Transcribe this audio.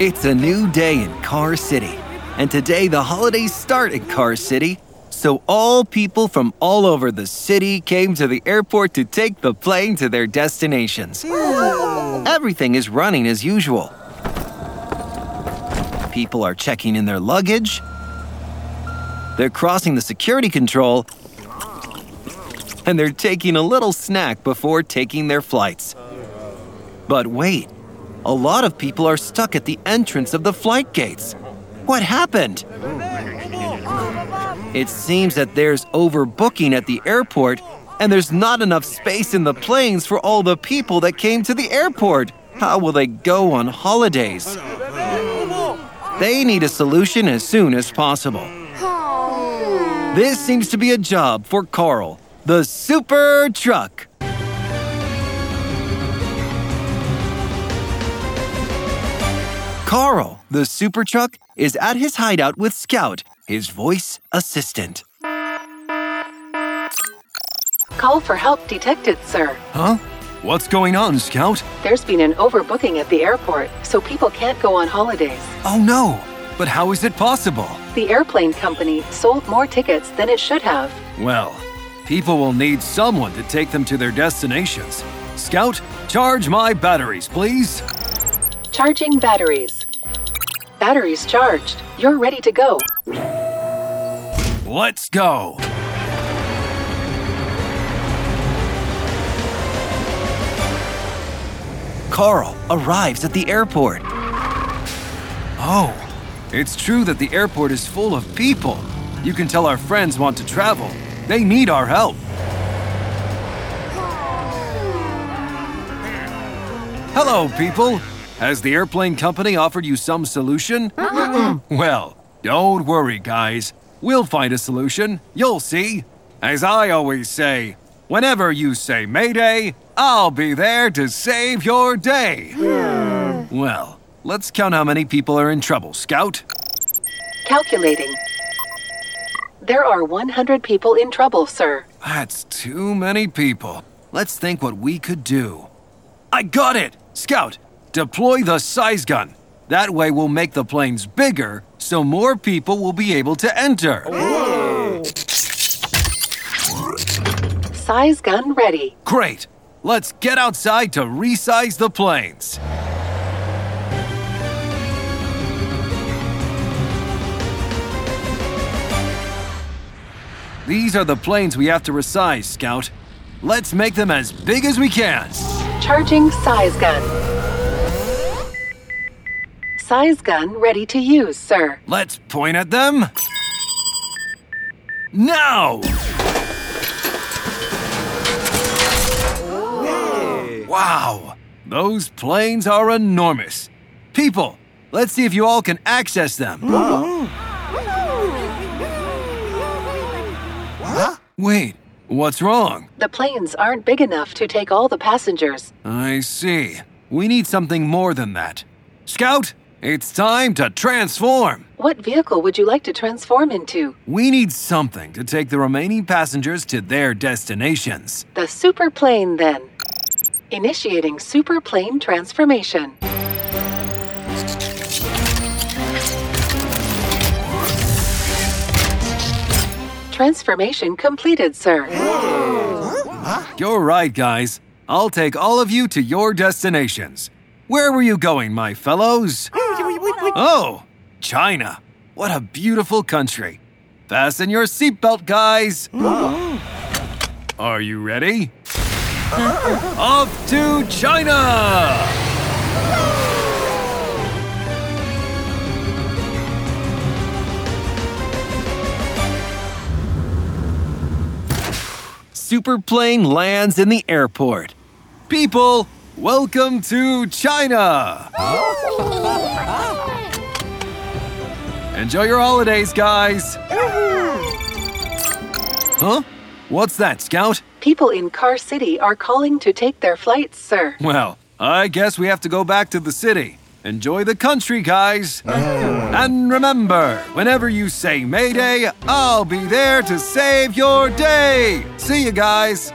It's a new day in Car City, and today the holidays start in Car City. So all people from all over the city came to the airport to take the plane to their destinations. Everything is running as usual. People are checking in their luggage. They're crossing the security control. And they're taking a little snack before taking their flights. But wait, a lot of people are stuck at the entrance of the flight gates. What happened? It seems that there's overbooking at the airport, and there's not enough space in the planes for all the people that came to the airport. How will they go on holidays? They need a solution as soon as possible. This seems to be a job for Carl, the super truck. Carl, the super truck, is at his hideout with Scout, his voice assistant. Call for help detected, sir. Huh? What's going on, Scout? There's been an overbooking at the airport, so people can't go on holidays. Oh no! But how is it possible? The airplane company sold more tickets than it should have. Well, people will need someone to take them to their destinations. Scout, charge my batteries, please. Charging batteries. Batteries charged. You're ready to go. Let's go. Carl arrives at the airport. Oh, it's true that the airport is full of people. You can tell our friends want to travel. They need our help. Hello, people. Has the airplane company offered you some solution? Uh-uh. well, don't worry, guys. We'll find a solution. You'll see. As I always say, whenever you say Mayday, I'll be there to save your day. Hmm. well, let's count how many people are in trouble, Scout. Calculating. There are 100 people in trouble, sir. That's too many people. Let's think what we could do. I got it! Scout, deploy the size gun. That way we'll make the planes bigger so more people will be able to enter. Size gun ready. Great! Let's get outside to resize the planes. These are the planes we have to resize, Scout. Let's make them as big as we can. Charging size gun. Size gun ready to use, sir. Let's point at them. Now! Wow! Those planes are enormous. People, let's see if you all can access them. Wait, what's wrong? The planes aren't big enough to take all the passengers. I see. We need something more than that. Scout, it's time to transform. What vehicle would you like to transform into? We need something to take the remaining passengers to their destinations. The super plane, then. Initiating super plane transformation. Transformation completed, sir. You're right, guys. I'll take all of you to your destinations. Where were you going, my fellows? Oh, China. What a beautiful country. Fasten your seatbelt, guys. Are you ready? Uh-huh. Off to China! Superplane lands in the airport. People, welcome to China! Enjoy your holidays, guys! Huh? What's that, Scout? People in Car City are calling to take their flights, sir. Well, I guess we have to go back to the city. Enjoy the country, guys. Oh. and remember, whenever you say Mayday, I'll be there to save your day. See you guys.